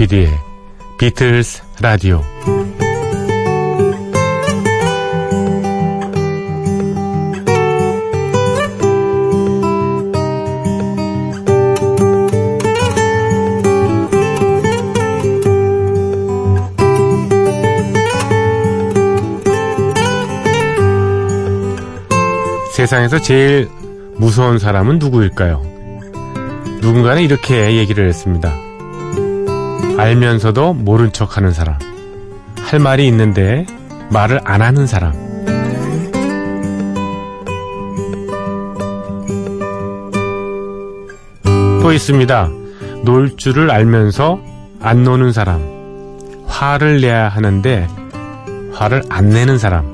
조피디의 비틀스 라디오 세상에서 제일 무서운 사람은 누구일까요? 누군가는 이렇게 얘기를 했습니다. 알면서도 모른 척 하는 사람. 할 말이 있는데 말을 안 하는 사람. 또 있습니다. 놀 줄을 알면서 안 노는 사람. 화를 내야 하는데 화를 안 내는 사람.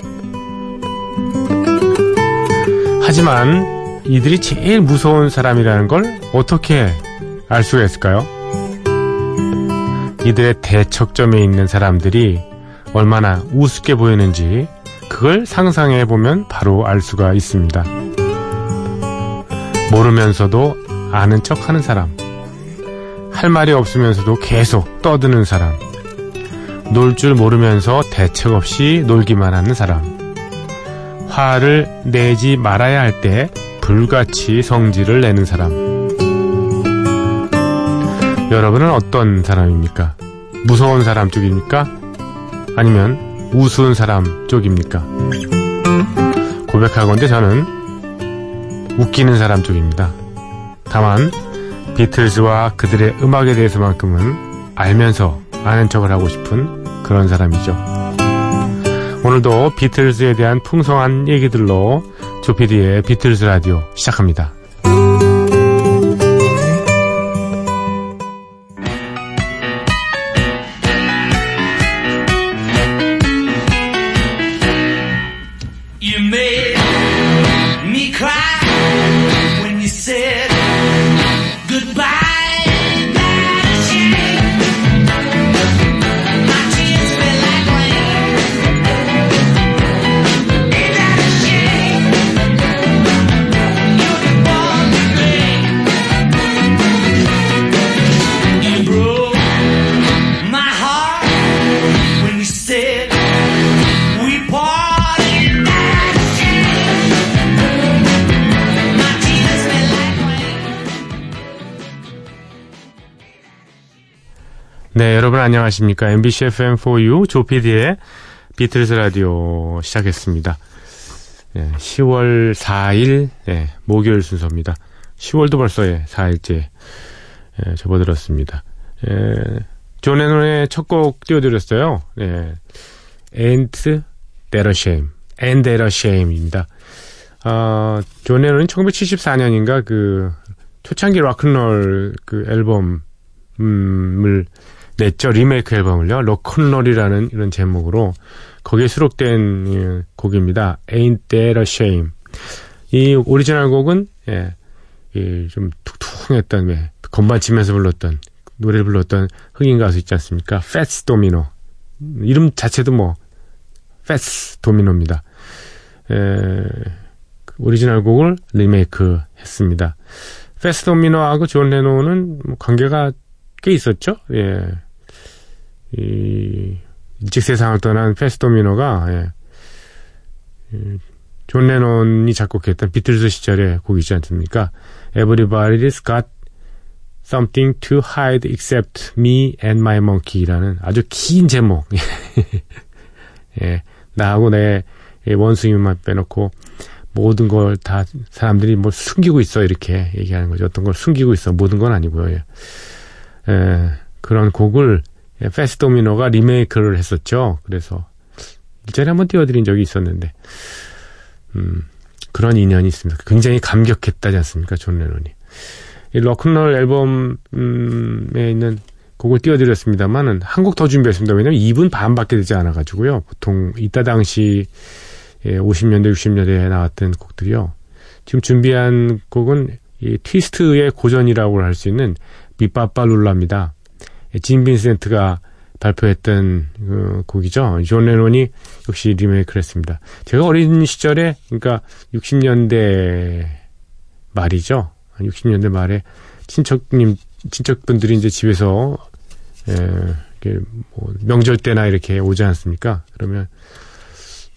하지만 이들이 제일 무서운 사람이라는 걸 어떻게 알 수가 있을까요? 이들의 대척점에 있는 사람들이 얼마나 우습게 보이는지 그걸 상상해 보면 바로 알 수가 있습니다. 모르면서도 아는 척 하는 사람. 할 말이 없으면서도 계속 떠드는 사람. 놀 줄 모르면서 대책 없이 놀기만 하는 사람. 화를 내지 말아야 할 때 불같이 성질을 내는 사람. 여러분은 어떤 사람입니까? 무서운 사람 쪽입니까? 아니면 우스운 사람 쪽입니까? 고백하건대 저는 웃기는 사람 쪽입니다. 다만 비틀즈와 그들의 음악에 대해서만큼은 알면서 아는 척을 하고 싶은 그런 사람이죠. 오늘도 비틀즈에 대한 풍성한 얘기들로 조피디의 비틀즈 라디오 시작합니다. 안녕하십니까. MBC FM4U 조피디의 비틀스 라디오 시작했습니다. 예, 10월 4일, 예, 목요일 순서입니다. 10월도 벌써 예, 4일째 예, 접어들었습니다. 예, 존 레논의 첫 곡 띄워드렸어요. 예, Ain't That a Shame. Ain't That a Shame입니다. 아, 존 레논은 1974년인가 그 초창기 락큰롤 그 앨범을 냈죠. 리메이크 앨범을요. 로큰롤이라는 이런 제목으로 거기에 수록된 예, 곡입니다. Ain't That a Shame. 이 오리지널 곡은 예, 좀 뚱뚱했던 예, 건반 치면서 불렀던 노래를 불렀던 흑인 가수 있지 않습니까? 패스 도미노. 이름 자체도 뭐 패스 도미노입니다. 에, 그 오리지널 곡을 리메이크 했습니다. 패스 도미노하고 존 레논은 뭐 관계가 꽤 있었죠. 예. 이 일찍 세상을 떠난 페스도미노가 예, 존 레논이 작곡했던 비틀즈 시절의 곡이 있지 않습니까? Everybody's got something to hide except me and my monkey라는 아주 긴 제목. 예, 나하고 내 원숭이만 빼놓고 모든 걸 다 사람들이 뭐 숨기고 있어 이렇게 얘기하는 거죠. 어떤 걸 숨기고 있어 모든 건 아니고요. 예. 예, 그런 곡을 예, 페스 도미노가 리메이크를 했었죠. 그래서 일전에 한번 띄워드린 적이 있었는데, 음, 그런 인연이 있습니다. 굉장히 감격했다지 않습니까, 존 레논이. 이 럭큰롤 앨범에 있는 곡을 띄워드렸습니다만은 한 곡 더 준비했습니다. 왜냐면 2분 반밖에 되지 않아가지고요. 보통 이따 당시 50년대, 60년대에 나왔던 곡들이요. 지금 준비한 곡은 이 트위스트의 고전이라고 할 수 있는 Be-Bop-A-Lula입니다. 진 빈센트가 발표했던 그 곡이죠. 존 레논이 역시 리메이크를 했습니다. 제가 어린 시절에 그러니까 60년대 말이죠. 60년대 말에 친척님 친척분들이 이제 집에서 예, 뭐 명절 때나 이렇게 오지 않습니까? 그러면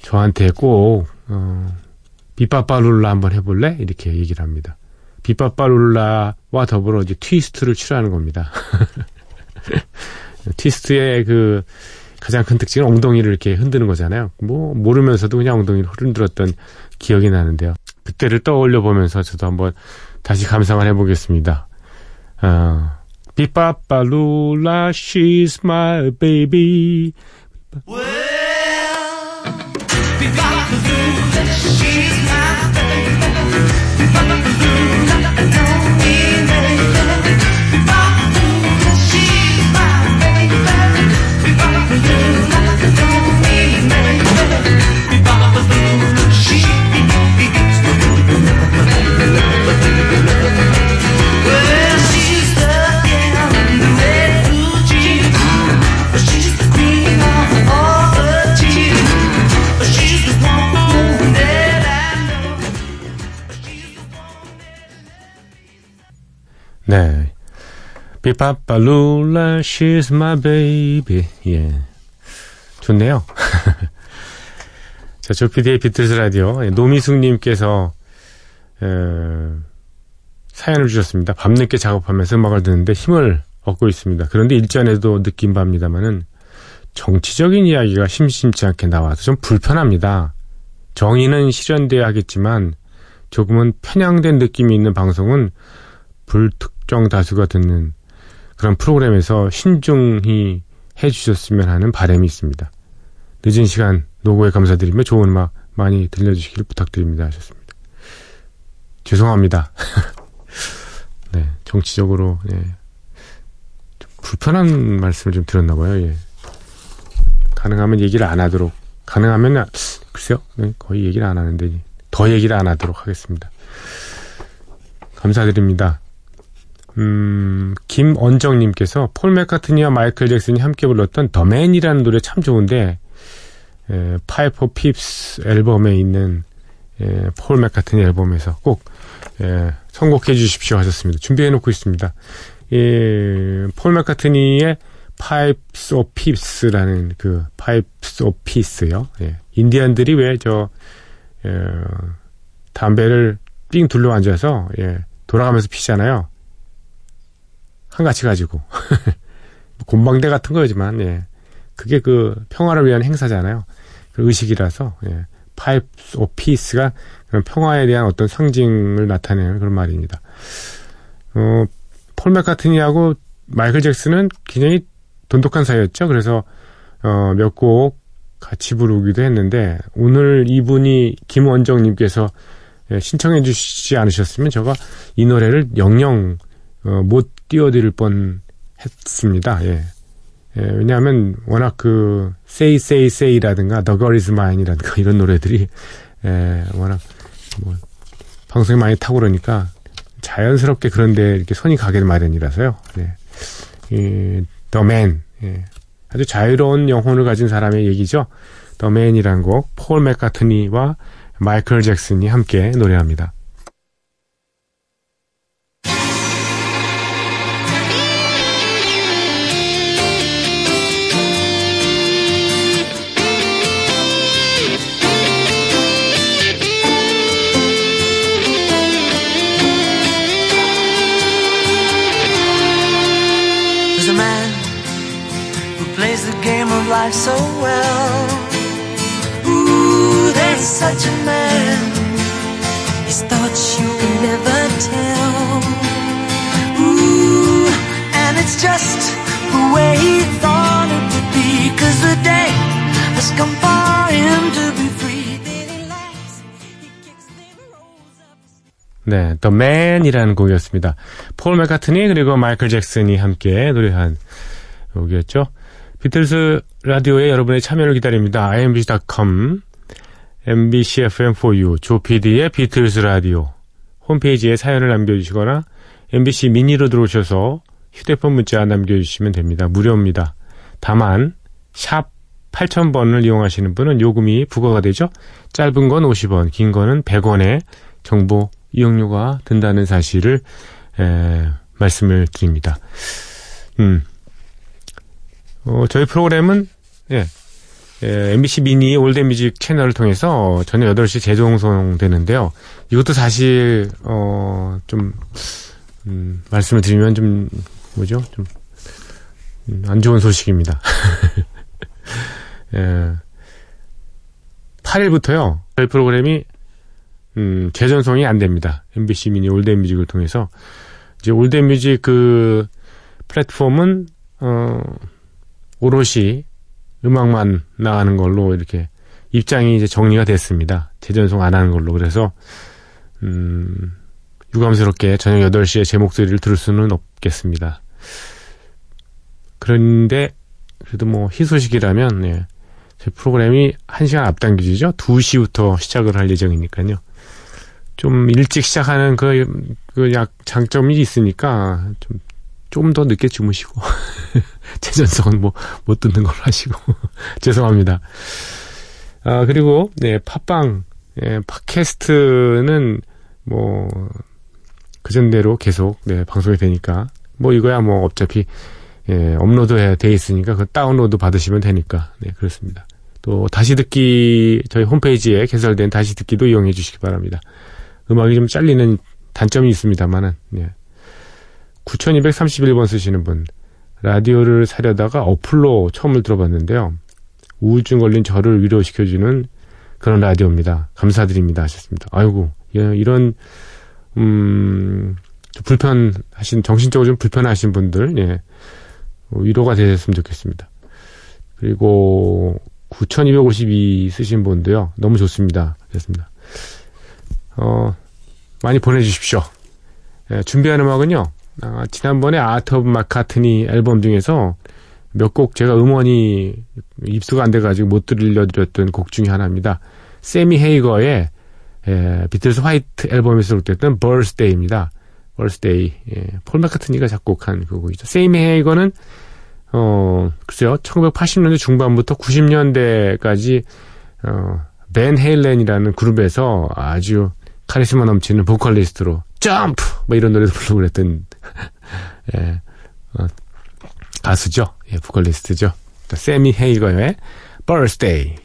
저한테 꼭 어, 비빠빠룰라 한번 해볼래? 이렇게 얘기를 합니다. 비빠빠룰라와 더불어 이제 트위스트를 출하는 겁니다. 트위스트의 그 가장 큰 특징은 엉덩이를 이렇게 흔드는 거잖아요. 뭐 모르면서도 그냥 엉덩이를 흔들었던 기억이 나는데요. 그때를 떠올려 보면서 저도 한번 다시 감상을 해보겠습니다. 어, 비빠빠룰라 she's my baby. Well, 네. 비파파룰라, she's my baby. 예. 좋네요. 자, 조피디의 비틀스 라디오. 예, 노미숙님께서, 에, 사연을 주셨습니다. 밤늦게 작업하면서 음악을 듣는데 힘을 얻고 있습니다. 그런데 일전에도 느낀 바입니다만은 정치적인 이야기가 심심치 않게 나와서 좀 불편합니다. 정의는 실현돼야 하겠지만 조금은 편향된 느낌이 있는 방송은 불특 정 다수가 듣는 그런 프로그램에서 신중히 해주셨으면 하는 바람이 있습니다. 늦은 시간 노고에 감사드리며 좋은 음악 많이 들려주시길 부탁드립니다 하셨습니다. 죄송합니다. 네, 정치적으로 네, 불편한 말씀을 좀 드렸나 봐요. 예. 가능하면 얘기를 안 하도록 가능하면 글쎄요 네, 거의 얘기를 안 하는데 더 얘기를 안 하도록 하겠습니다. 감사드립니다. 음, 김언정님께서 폴 맥카트니와 마이클 잭슨이 함께 불렀던 The Man이라는 노래 참 좋은데 에, Pipes of Peace 앨범에 있는 에, 폴 맥카트니 앨범에서 꼭 에, 선곡해 주십시오 하셨습니다. 준비해 놓고 있습니다. 예, 폴 맥카트니의 Pipes of Peace라는 그 Pipes of Peace요. 예, 인디언들이 왜저 에, 담배를 삥 둘러 앉아서 예, 돌아가면서 피잖아요. 한 가치 가지고 곤방대 같은 거지만 예. 그게 그 평화를 위한 행사잖아요. 그 의식이라서 예. Pipe of Peace가 그런 평화에 대한 어떤 상징을 나타내는 그런 말입니다. 어, 폴 맥카트니하고 마이클 잭슨은 굉장히 돈독한 사이였죠. 그래서 어, 몇 곡 같이 부르기도 했는데 오늘 이분이 김원정님께서 예, 신청해 주시지 않으셨으면 제가 이 노래를 영영 어, 못 띄워드릴 뻔 했습니다. 예. 예, 왜냐하면 워낙 그 Say Say Say라든가 The Girl Is Mine이라든가 이런 노래들이 예, 워낙 뭐 방송에 많이 타고 그러니까 자연스럽게 그런데 이렇게 손이 가게 마련이라서요. 예. 이 The Man 예. 아주 자유로운 영혼을 가진 사람의 얘기죠. The Man이란 곡 폴 맥카트니와 마이클 잭슨이 함께 노래합니다. Life so well. Ooh, there's such a man. His thoughts you can never tell. Ooh, and it's just the way he thought it would be. Cause the day has come for him to be free. 네, The Man이라는 곡이었습니다. 폴 맥카트니 그리고 마이클 잭슨이 함께 노래한 곡이었죠. 비틀스 라디오에 여러분의 참여를 기다립니다. imbc.com, mbcfm4u, 조피디의 비틀스 라디오 홈페이지에 사연을 남겨주시거나 MBC 미니로 들어오셔서 휴대폰 문자 남겨주시면 됩니다. 무료입니다. 다만 샵 8000번을 이용하시는 분은 요금이 부과가 되죠. 짧은 건 50원, 긴 거는 100원의 정보 이용료가 든다는 사실을 에, 말씀을 드립니다. 음, 어, 저희 프로그램은 예, 예, MBC 미니 올드뮤직 채널을 통해서 저녁 8시 재송송되는데요. 이것도 사실 어, 좀 음, 말씀을 드리면 좀 뭐죠? 좀 안 좋은 소식입니다. 예. 8일부터요. 저희 프로그램이 음, 재전송이 안 됩니다. MBC 미니 올드뮤직을 통해서 이제 올드뮤직 그 플랫폼은 어 오롯이 음악만 나가는 걸로 이렇게 입장이 이제 정리가 됐습니다. 재전송 안 하는 걸로. 그래서 음 유감스럽게 저녁 8시에 제 목소리를 들을 수는 없겠습니다. 그런데 그래도 뭐 희소식이라면 예. 제 프로그램이 1시간 앞당겨지죠. 2시부터 시작을 할 예정이니까요. 좀 일찍 시작하는 그, 그 약, 장점이 있으니까 좀, 좀 더 늦게 주무시고. 재전성은 뭐, 못 듣는 걸로 하시고. 죄송합니다. 아, 그리고, 네, 팟빵, 예, 팟캐스트는 뭐, 그전대로 계속, 네, 방송이 되니까. 뭐, 이거야 뭐, 어차피, 예, 업로드해 돼 있으니까 그 다운로드 받으시면 되니까 네 그렇습니다. 또 다시 듣기 저희 홈페이지에 개설된 다시 듣기도 이용해 주시기 바랍니다. 음악이 좀 잘리는 단점이 있습니다만은 예. 9231번 쓰시는 분 라디오를 사려다가 어플로 처음을 들어봤는데요. 우울증 걸린 저를 위로시켜주는 그런 라디오입니다. 감사드립니다 하셨습니다. 아이고 예, 이런 음 불편하신 정신적으로 좀 불편하신 분들 예. 위로가 되셨으면 좋겠습니다. 그리고 9252 쓰신 분도요. 너무 좋습니다. 그렇습니다. 어, 많이 보내주십시오. 예, 준비한 음악은요. 아, 지난번에 Art of McCartney 앨범 중에서 몇 곡 제가 음원이 입수가 안 돼가지고 못 들려드렸던 곡 중에 하나입니다. 세미 헤이거의 예, 비틀스 화이트 앨범에 수록됐던 Birthday입니다. Birthday. 예, 폴 마카트니가 작곡한 그 곡이죠. 세미 헤이거는 어, 글쎄요, 1980년대 중반부터 90년대까지, 어, 벤 헤일렌이라는 그룹에서 아주 카리스마 넘치는 보컬리스트로, 점프! 뭐 이런 노래도 부르고 그랬던, 예, 어, 가수죠. 예, 보컬리스트죠. 세미 헤이거의 Birthday.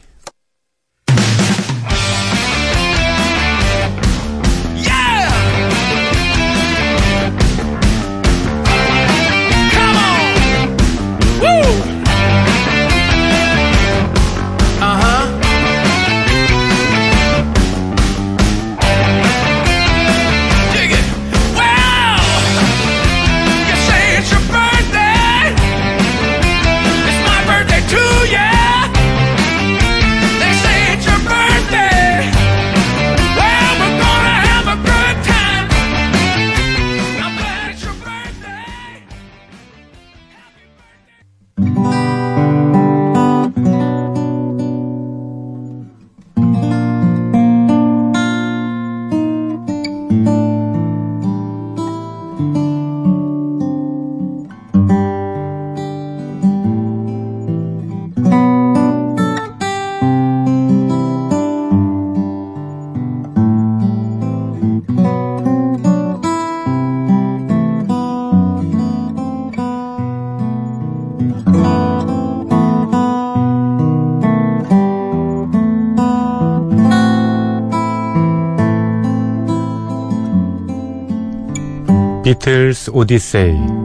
비틀스 오디세이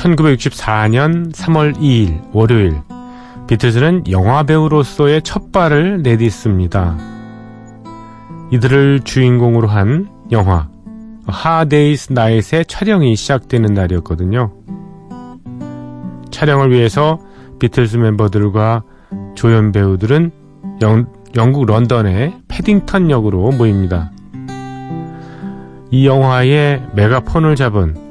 1964년 3월 2일 월요일 비틀즈는 영화배우로서의 첫 발을 내딛습니다. 이들을 주인공으로 한 영화 Hard Day's Night의 촬영이 시작되는 날이었거든요. 촬영을 위해서 비틀스 멤버들과 조연 배우들은 영, 영국 런던의 패딩턴 역으로 모입니다. 이 영화의 메가폰을 잡은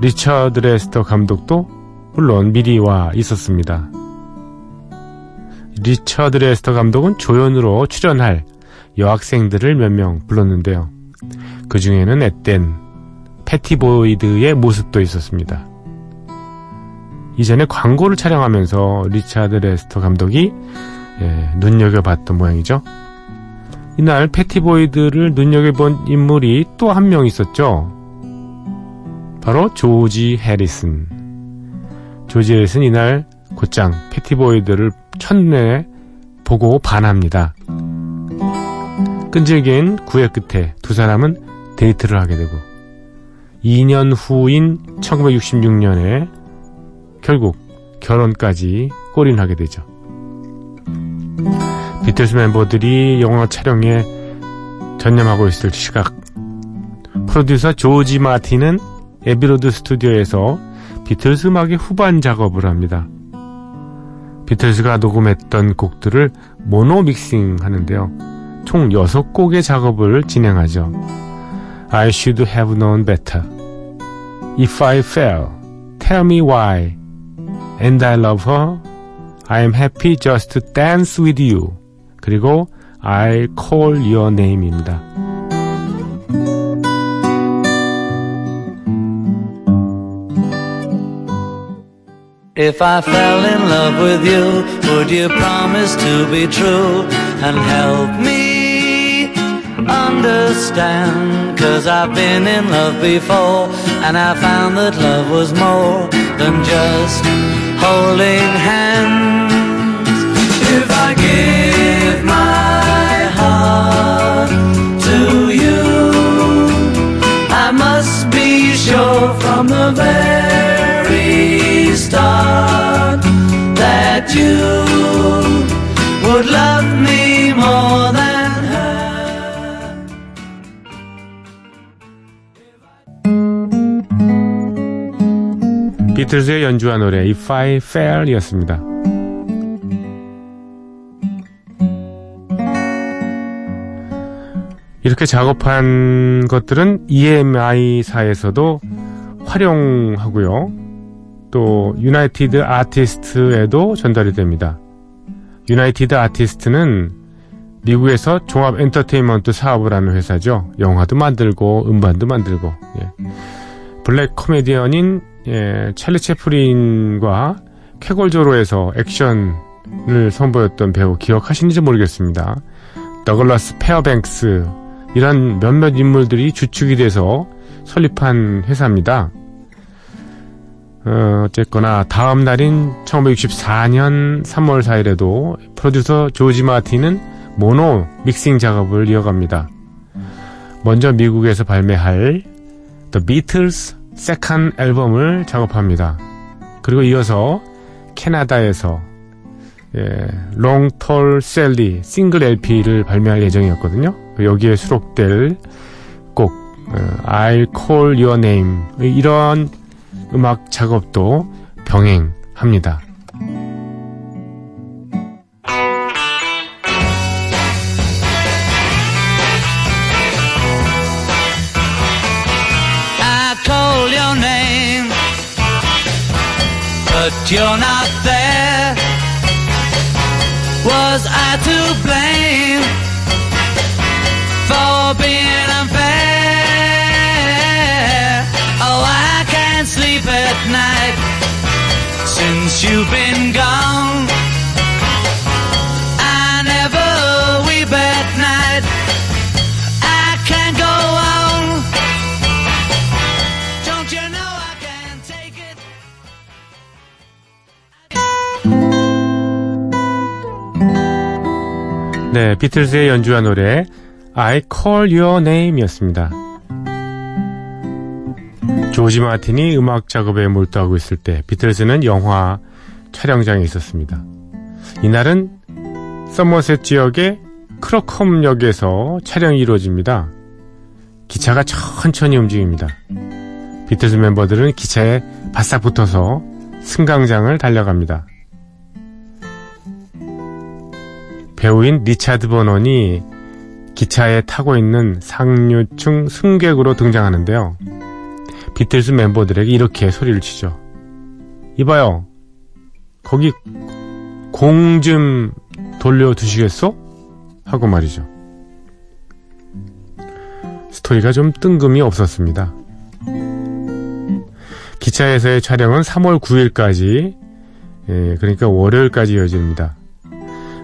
리처드 레스터 감독도 물론 미리 와 있었습니다. 리처드 레스터 감독은 조연으로 출연할 여학생들을 몇 명 불렀는데요. 그 중에는 앳된 패티보이드의 모습도 있었습니다. 이전에 광고를 촬영하면서 리차드 레스터 감독이 예, 눈여겨봤던 모양이죠. 이날 패티보이드를 눈여겨본 인물이 또 한 명 있었죠. 바로 조지 해리슨. 조지 해리슨 이날 곧장 패티보이드를 첫눈에 보고 반합니다. 끈질긴 구애 끝에 두 사람은 데이트를 하게 되고 2년 후인 1966년에 결국 결혼까지 골인하게 되죠. 비틀스 멤버들이 영화 촬영에 전념하고 있을 시각 프로듀서 조지 마틴은 에비로드 스튜디오에서 비틀스 음악의 후반 작업을 합니다. 비틀스가 녹음했던 곡들을 모노 믹싱 하는데요. 총 6곡의 작업을 진행하죠. I should have known better. If I Fell, tell me why. And I love her. I'm happy just to dance with you. 그리고 I'll call your name입니다. If I fell in love with you, would you promise to be true and help me understand? Cause I've been in love before and I found that love was more than just holding hands. If I give my heart to you, I must be sure from the very start that you would love me more than her. 비틀즈의 연주한 노래 If I Fail 이었습니다. 이렇게 작업한 것들은 EMI사에서도 활용하고요. 또 유나이티드 아티스트에도 전달이 됩니다. 유나이티드 아티스트는 미국에서 종합 엔터테인먼트 사업을 하는 회사죠. 영화도 만들고 음반도 만들고 예. 블랙 코미디언인 예, 찰리 채플린과 쾌걸 조로에서 액션을 선보였던 배우 기억하시는지 모르겠습니다. 더글라스 페어뱅스 이런 몇몇 인물들이 주축이 돼서 설립한 회사입니다. 어, 어쨌거나 다음 날인 1964년 3월 4일에도 프로듀서 조지 마틴은 모노 믹싱 작업을 이어갑니다. 먼저 미국에서 발매할 The Beatles Second 앨범을 작업합니다. 그리고 이어서 캐나다에서 예, Long Tall Sally 싱글 LP를 발매할 예정이었거든요. 여기에 수록될 곡 어, I Call Your Name 이런 음악 작업도 병행합니다. There. Since you've been gone. I never weep at night. I can't go on. Don't you know I can't take it? 네, 비틀즈의 연주한 노래 I Call Your Name이었습니다. 조지 마틴이 음악 작업에 몰두하고 있을 때 비틀즈는 영화 촬영장에 있었습니다. 이날은 서머셋 지역의 크로컴역에서 촬영이 이루어집니다. 기차가 천천히 움직입니다. 비틀즈 멤버들은 기차에 바싹 붙어서 승강장을 달려갑니다. 배우인 리차드 버넌이 기차에 타고 있는 상류층 승객으로 등장하는데요. 비틀스 멤버들에게 이렇게 소리를 치죠. 이봐요. 거기 공 좀 돌려주시겠소? 하고 말이죠. 스토리가 좀 뜬금이 없었습니다. 기차에서의 촬영은 3월 9일까지, 예, 그러니까 월요일까지 이어집니다.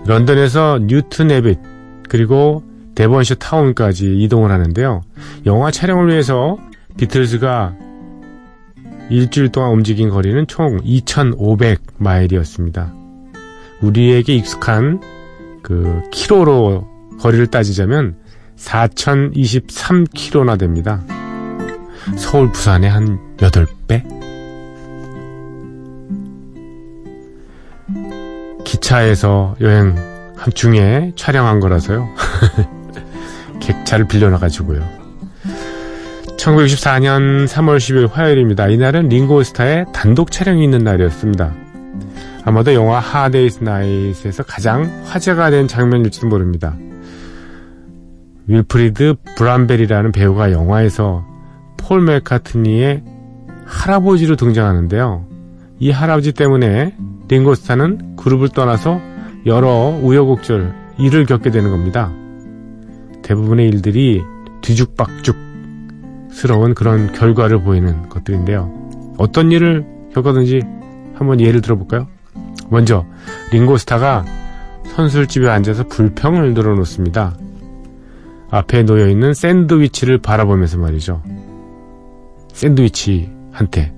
런던에서 뉴튼 에빗, 그리고 데번셔 타운까지 이동을 하는데요. 영화 촬영을 위해서 비틀즈가 일주일 동안 움직인 거리는 총 2,500마일이었습니다. 우리에게 익숙한 그 키로로 거리를 따지자면 4,023km나 됩니다. 서울, 부산의 한 8배? 기차에서 여행 중에 촬영한 거라서요. 객차를 빌려놔가지고요. 1964년 3월 10일 화요일입니다. 이날은 링고스타의 단독 촬영이 있는 날이었습니다. 아마도 영화 Hard Day's Night에서 가장 화제가 된 장면일지도 모릅니다. 윌프리드 브람벨이라는 배우가 영화에서 폴 맥카트니의 할아버지로 등장하는데요. 이 할아버지 때문에 링고스타는 그룹을 떠나서 여러 우여곡절 일을 겪게 되는 겁니다. 대부분의 일들이 뒤죽박죽 스러운 그런 결과를 보이는 것들인데요. 어떤 일을 겪었는지 한번 예를 들어볼까요? 먼저 링고스타가 선술집에 앉아서 불평을 늘어놓습니다. 앞에 놓여있는 샌드위치를 바라보면서 말이죠. 샌드위치한테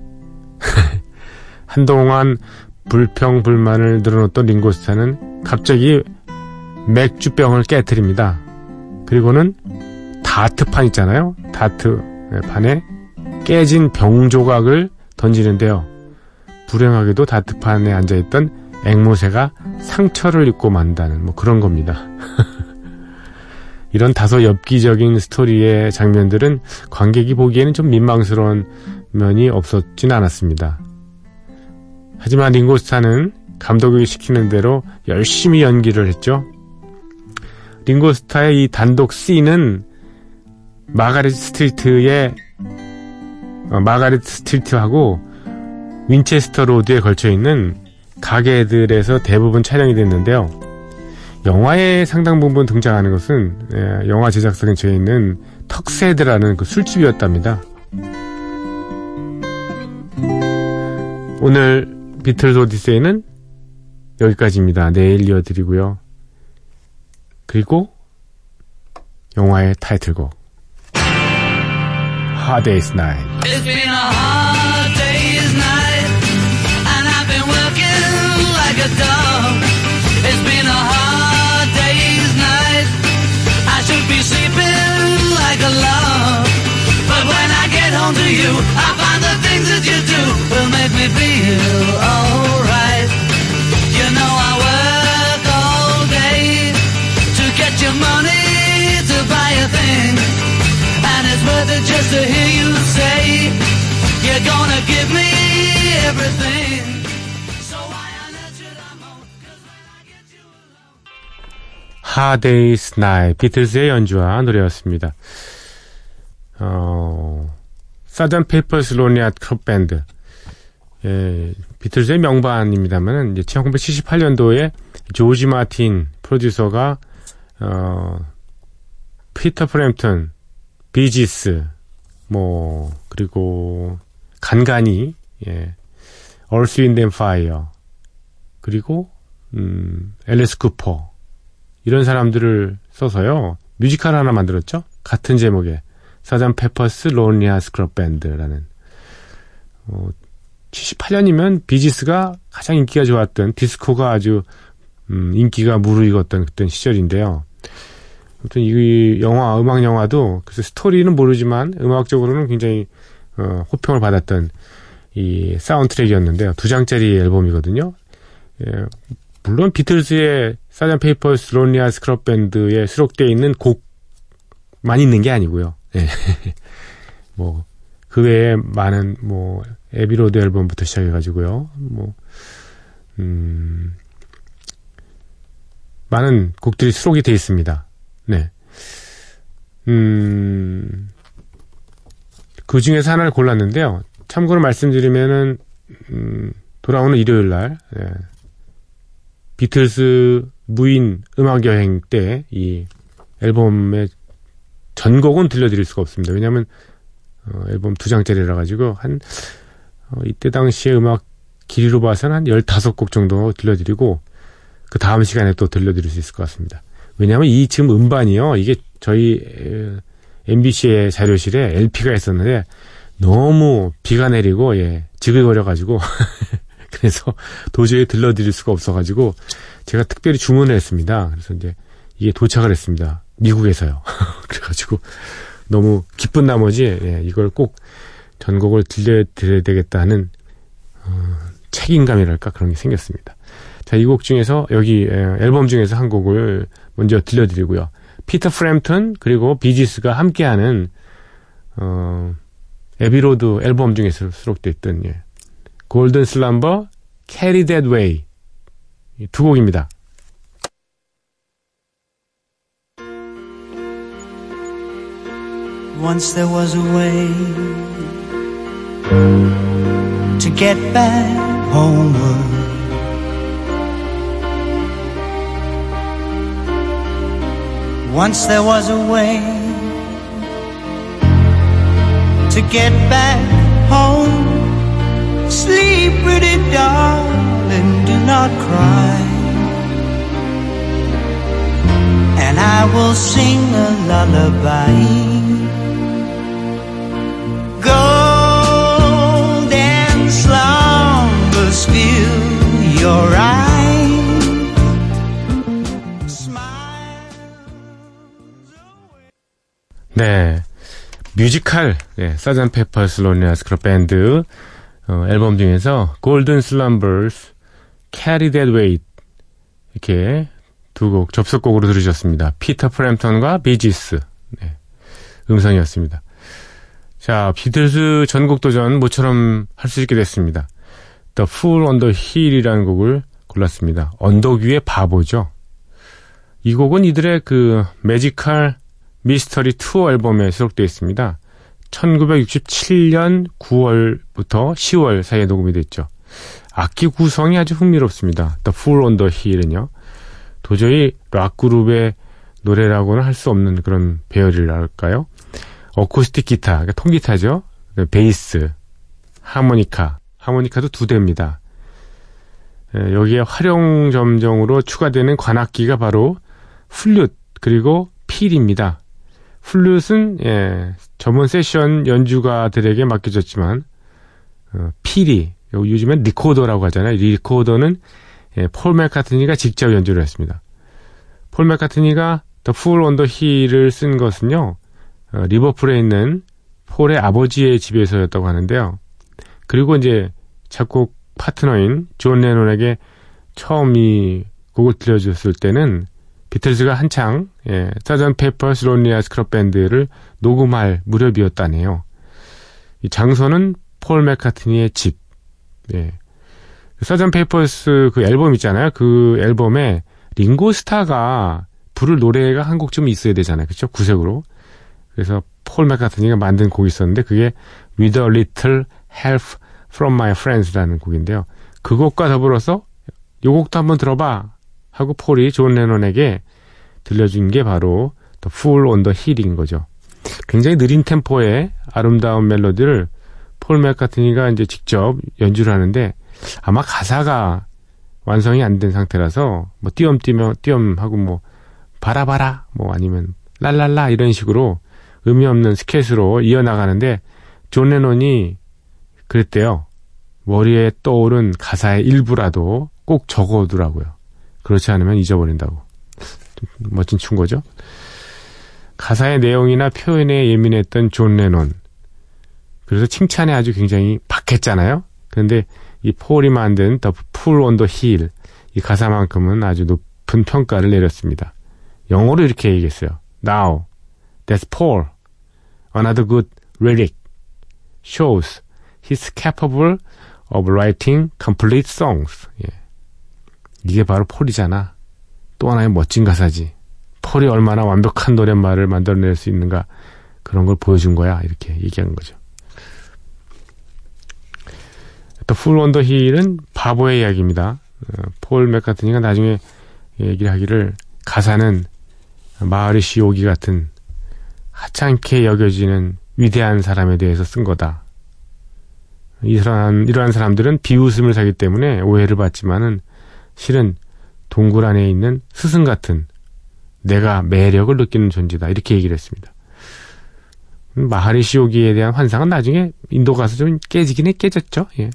한동안 불평 불만을 늘어놓던 링고스타는 갑자기 맥주병을 깨뜨립니다. 그리고는 다트판 있잖아요. 다트 판에 깨진 병 조각을 던지는데요. 불행하게도 다트판에 앉아있던 앵무새가 상처를 입고 만다는 뭐 그런 겁니다. 이런 다소 엽기적인 스토리의 장면들은 관객이 보기에는 좀 민망스러운 면이 없었진 않았습니다. 하지만 링고스타는 감독이 시키는 대로 열심히 연기를 했죠. 링고스타의 이 단독 씬은 마가렛 스트리트의 어, 마가렛 스트리트하고 윈체스터 로드에 걸쳐 있는 가게들에서 대부분 촬영이 됐는데요. 영화의 상당 부분 등장하는 것은 예, 영화 제작사 근처에 있는 턱세드라는 그 술집이었답니다. 오늘 비틀즈 오디세이는 여기까지입니다. 내일 이어드리고요. 그리고 영화의 타이틀곡 Hard Day's Night Day's Night 비틀즈의 연주와 노래였습니다. 어, Sgt. Pepper's Lonely Hearts Club Band 예, 비틀즈의 명반입니다만 이제 1978년도에 조지 마틴 프로듀서가 어, 피터 프램튼, 비지스, 뭐 그리고 간간히 예, Earth, Wind & Fire 그리고 음, 앨리스 쿠퍼 이런 사람들을 써서요 뮤지컬 하나 만들었죠 같은 제목의 Sgt. Pepper's Lonely Hearts Club Band라는 어, 78년이면 비지스가 가장 인기가 좋았던 디스코가 아주 음, 인기가 무르익었던 그때 시절인데요. 아무튼 이 영화 음악 영화도 그래서 스토리는 모르지만 음악적으로는 굉장히 어, 호평을 받았던 이 사운드트랙이었는데요. 두 장짜리 앨범이거든요. 예, 물론 비틀즈의 Sgt. Pepper's Lonely Hearts Club Band에 수록되어 있는 곡만 있는 게 아니고요. 예. 뭐, 그 외에 많은, 뭐, Abbey Road 앨범부터 시작해가지고요. 뭐, 음, 많은 곡들이 수록이 되어 있습니다. 네. 음, 그 중에서 하나를 골랐는데요. 참고로 말씀드리면은, 음, 돌아오는 일요일 날, 예, 비틀스 무인 음악 여행 때 이 앨범의 전곡은 들려드릴 수가 없습니다. 왜냐하면 어, 앨범 두 장짜리라 가지고 한 어, 이때 당시에 음악 길이로 봐서는 한 15곡 정도 들려드리고 그 다음 시간에 또 들려드릴 수 있을 것 같습니다. 왜냐하면 이 지금 음반이요. 이게 저희 에, MBC의 자료실에 LP가 있었는데 너무 비가 내리고 예, 지글거려 가지고 그래서 도저히 들려드릴 수가 없어가지고 제가 특별히 주문을 했습니다. 그래서 이제 이게 도착을 했습니다. 미국에서요. 그래가지고 너무 기쁜 나머지 예, 이걸 꼭 전곡을 들려드려야 되겠다 하는 어, 책임감이랄까 그런 게 생겼습니다. 자, 이 곡 중에서 여기 예, 앨범 중에서 한 곡을 먼저 들려드리고요. 피터 프램튼 그리고 비지스가 함께하는 어, Abbey Road 앨범 중에서 수록되어 있던 예, 골든 슬럼버, Carry That Way 두 곡입니다. Once there was a way to get back homeward. Once there was a way to get back home. Sleep, pretty darling, do not cry. And I will sing a lullaby. Golden slumbers fill your eyes. Smiles away. 네. 뮤지컬, 예, 사전 페퍼스 론리아 스크럽 밴드, 어, 앨범 중에서 Golden Slumbers, Carry That Weight 이렇게 두 곡 접속곡으로 들으셨습니다. 피터 프램턴과 비지스 네, 음성이었습니다. 자, 비틀스 전곡 도전 모처럼 할 수 있게 됐습니다. The Fool on the Hill이라는 곡을 골랐습니다. 언덕 위의 바보죠. 이 곡은 이들의 그 매지컬 미스터리 투어 앨범에 수록되어 있습니다. 1967년 9월부터 10월 사이에 녹음이 됐죠. 악기 구성이 아주 흥미롭습니다. The Fool on the Hill은요. 도저히 락그룹의 노래라고는 할 수 없는 그런 배열이랄까요? 어쿠스틱 기타, 그러니까 통기타죠. 베이스, 하모니카, 하모니카도 두 대입니다. 예, 여기에 화룡점정으로 추가되는 관악기가 바로 플룻 그리고 피리입니다. 플룻은 예, 전문 세션 연주가들에게 맡겨졌지만 어, 피리 요즘엔 리코더라고 하잖아요. 리코더는 예, 폴 맥카트니가 직접 연주를 했습니다. 폴 맥카트니가 Fool on the Hill을 쓴 것은요. 어, 리버풀에 있는 폴의 아버지의 집에서였다고 하는데요. 그리고 이제 작곡 파트너인 존 레논에게 처음 이 곡을 들려줬을 때는 비틀즈가 한창 예, Sgt. Pepper's Lonely Hearts Club Band를 녹음할 무렵이었다네요. 이 장소는 폴 맥카트니의 집. 예. Sgt. Pepper's 그 앨범 있잖아요. 그 앨범에 링고 스타가 부를 노래가 한 곡쯤 있어야 되잖아요. 그렇죠? 구색으로. 그래서 폴 맥카트니가 만든 곡이 있었는데 그게 With a Little Help from My Friends라는 곡인데요. 그 곡과 더불어서 요 곡도 한번 들어봐 하고 폴이 존 레논에게 들려준 게 바로 The Fool on the Hill인 거죠. 굉장히 느린 템포의 아름다운 멜로디를 폴 맥카트니가 이제 직접 연주를 하는데 아마 가사가 완성이 안 된 상태라서 뭐 띄엄띄엄 띄엄 하고 뭐 바라바라 뭐 아니면 랄랄라 이런 식으로 의미 없는 스케치로 이어나가는데 존 레논이 그랬대요. 머리에 떠오른 가사의 일부라도 꼭 적어두라고요. 그렇지 않으면 잊어버린다고. 멋진 충고죠. 가사의 내용이나 표현에 예민했던 존 레논. 그래서 칭찬에 아주 굉장히 박했잖아요. 그런데 이 폴이 만든 The Fool on the Hill 이 가사만큼은 아주 높은 평가를 내렸습니다. 영어로 이렇게 얘기했어요. Now, that's Paul. Another good lyric shows he's capable of writing complete songs. 예. 이게 바로 폴이잖아. 또 하나의 멋진 가사지. 폴이 얼마나 완벽한 노랫말을 만들어낼 수 있는가 그런 걸 보여준 거야 이렇게 얘기한 거죠. 또풀 원더 힐은 바보의 이야기입니다. 어, 폴 맥카트니가 나중에 얘기를 하기를 가사는 마을리시 오기 같은 하찮게 여겨지는 위대한 사람에 대해서 쓴 거다. 이 사람, 이러한 사람들은 비웃음을 사기 때문에 오해를 받지만은 실은 동굴 안에 있는 스승 같은 내가 매력을 느끼는 존재다. 이렇게 얘기를 했습니다. 마하리시 요기에 대한 환상은 나중에 인도 가서 좀 깨지긴 해 깨졌죠. 예.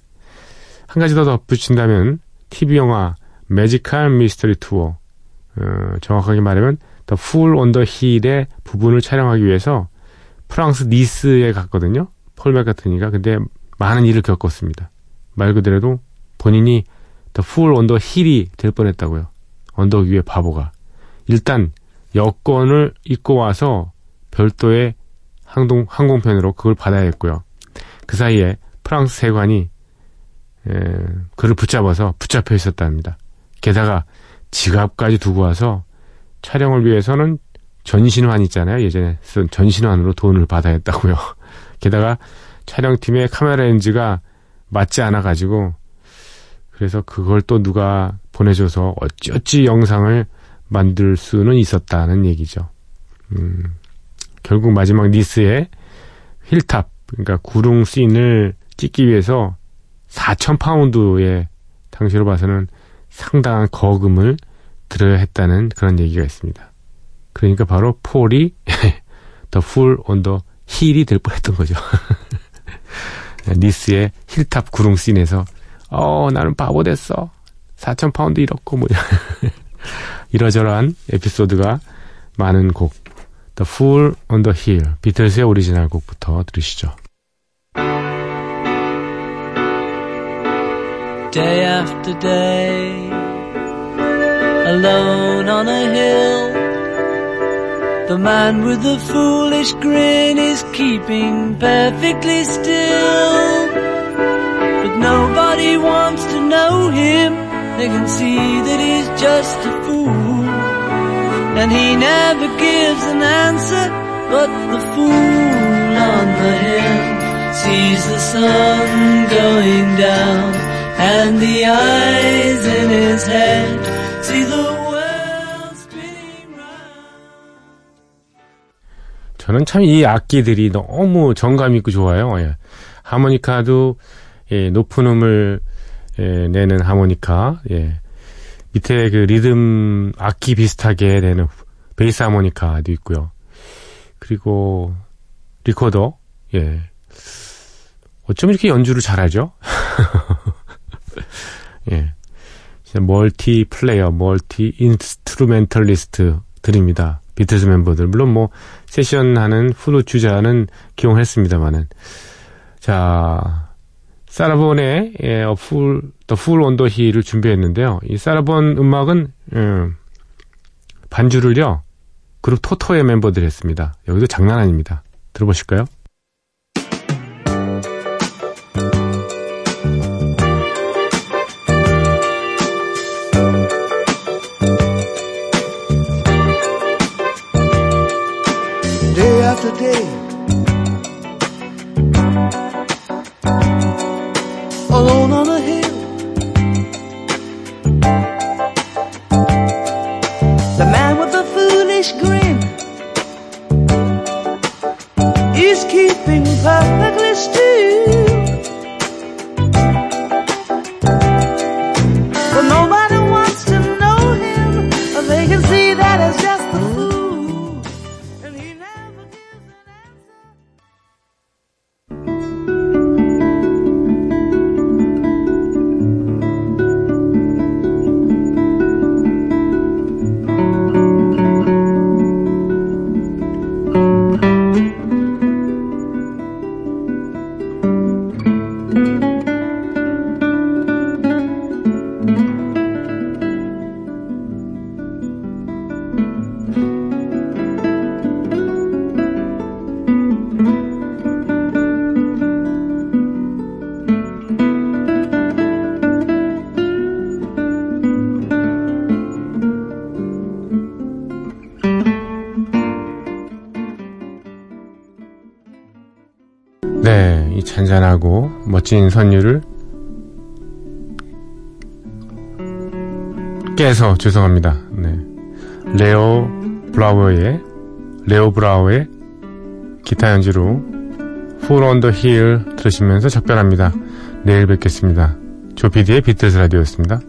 한 가지 더 덧붙인다면 TV 영화 Magical Mystery Tour 어, 정확하게 말하면 The Fool on the Hill의 부분을 촬영하기 위해서 프랑스 니스에 갔거든요. 폴 맥카트니가 근데 많은 일을 겪었습니다. 말 그대로도 본인이 The Fool on the Hill이 될 뻔했다고요. 언덕 위에 바보가 일단 여권을 입고 와서 별도의 항공 항공편으로 그걸 받아야 했고요. 그 사이에 프랑스 세관이 에, 그를 붙잡아서 붙잡혀 있었답니다. 게다가 지갑까지 두고 와서 촬영을 위해서는 전신환 있잖아요. 예전에 쓴 전신환으로 돈을 받아야 했다고요. 게다가 촬영팀의 카메라 렌즈가 맞지 않아 가지고 그래서 그걸 또 누가 보내줘서 어찌어찌 영상을 만들 수는 있었다는 얘기죠. 음, 결국 마지막 니스의 hilltop, 그러니까 구릉 씬을 찍기 위해서 4,000파운드의 당시로 봐서는 상당한 거금을 들어야 했다는 그런 얘기가 있습니다. 그러니까 바로 폴이 The Fool on the Hill이 될 뻔했던 거죠. 니스의 hilltop 구릉 scene에서 어 나는 바보 됐어. 4,000파운드 잃었고 뭐 이러저러한 에피소드가 많은 곡 The Fool on the Hill 비틀스의 오리지널 곡부터 들으시죠. day after day, alone on a hill. The man with the foolish grin is keeping perfectly still. Nobody wants to know him, they can see that he's just a fool. And he never gives an answer, but the fool on the hill sees the sun going down and the eyes in his head see the. 저는 참 이 악기들이 너무 정감 있고 좋아요. 예. 하모니카도 예, 높은 음을 예, 내는 하모니카, 예. 밑에 그 리듬 악기 비슷하게 내는 베이스 하모니카도 있고요. 그리고 리코더, 예. 어쩜 이렇게 연주를 잘하죠? 예. 진짜 multi player, multi instrumentalist 들입니다. 비틀즈 멤버들. 물론 뭐, 세션 하는 플루트 주자는 기용했습니다만은. 자, 사라본의 예, 어, 풀, 더풀 온더 힐을 준비했는데요. 이 사라 본 음악은, 음, 반주를요, 그룹 토토의 멤버들이 했습니다. 여기도 장난 아닙니다. 들어보실까요? 멋진 선율을 깨서 죄송합니다. 네. 레오 브라우어의 레오 브라우의 기타 연주로 Full on the Hill 들으시면서 작별합니다. 내일 뵙겠습니다. 조피디의 비틀스 라디오였습니다.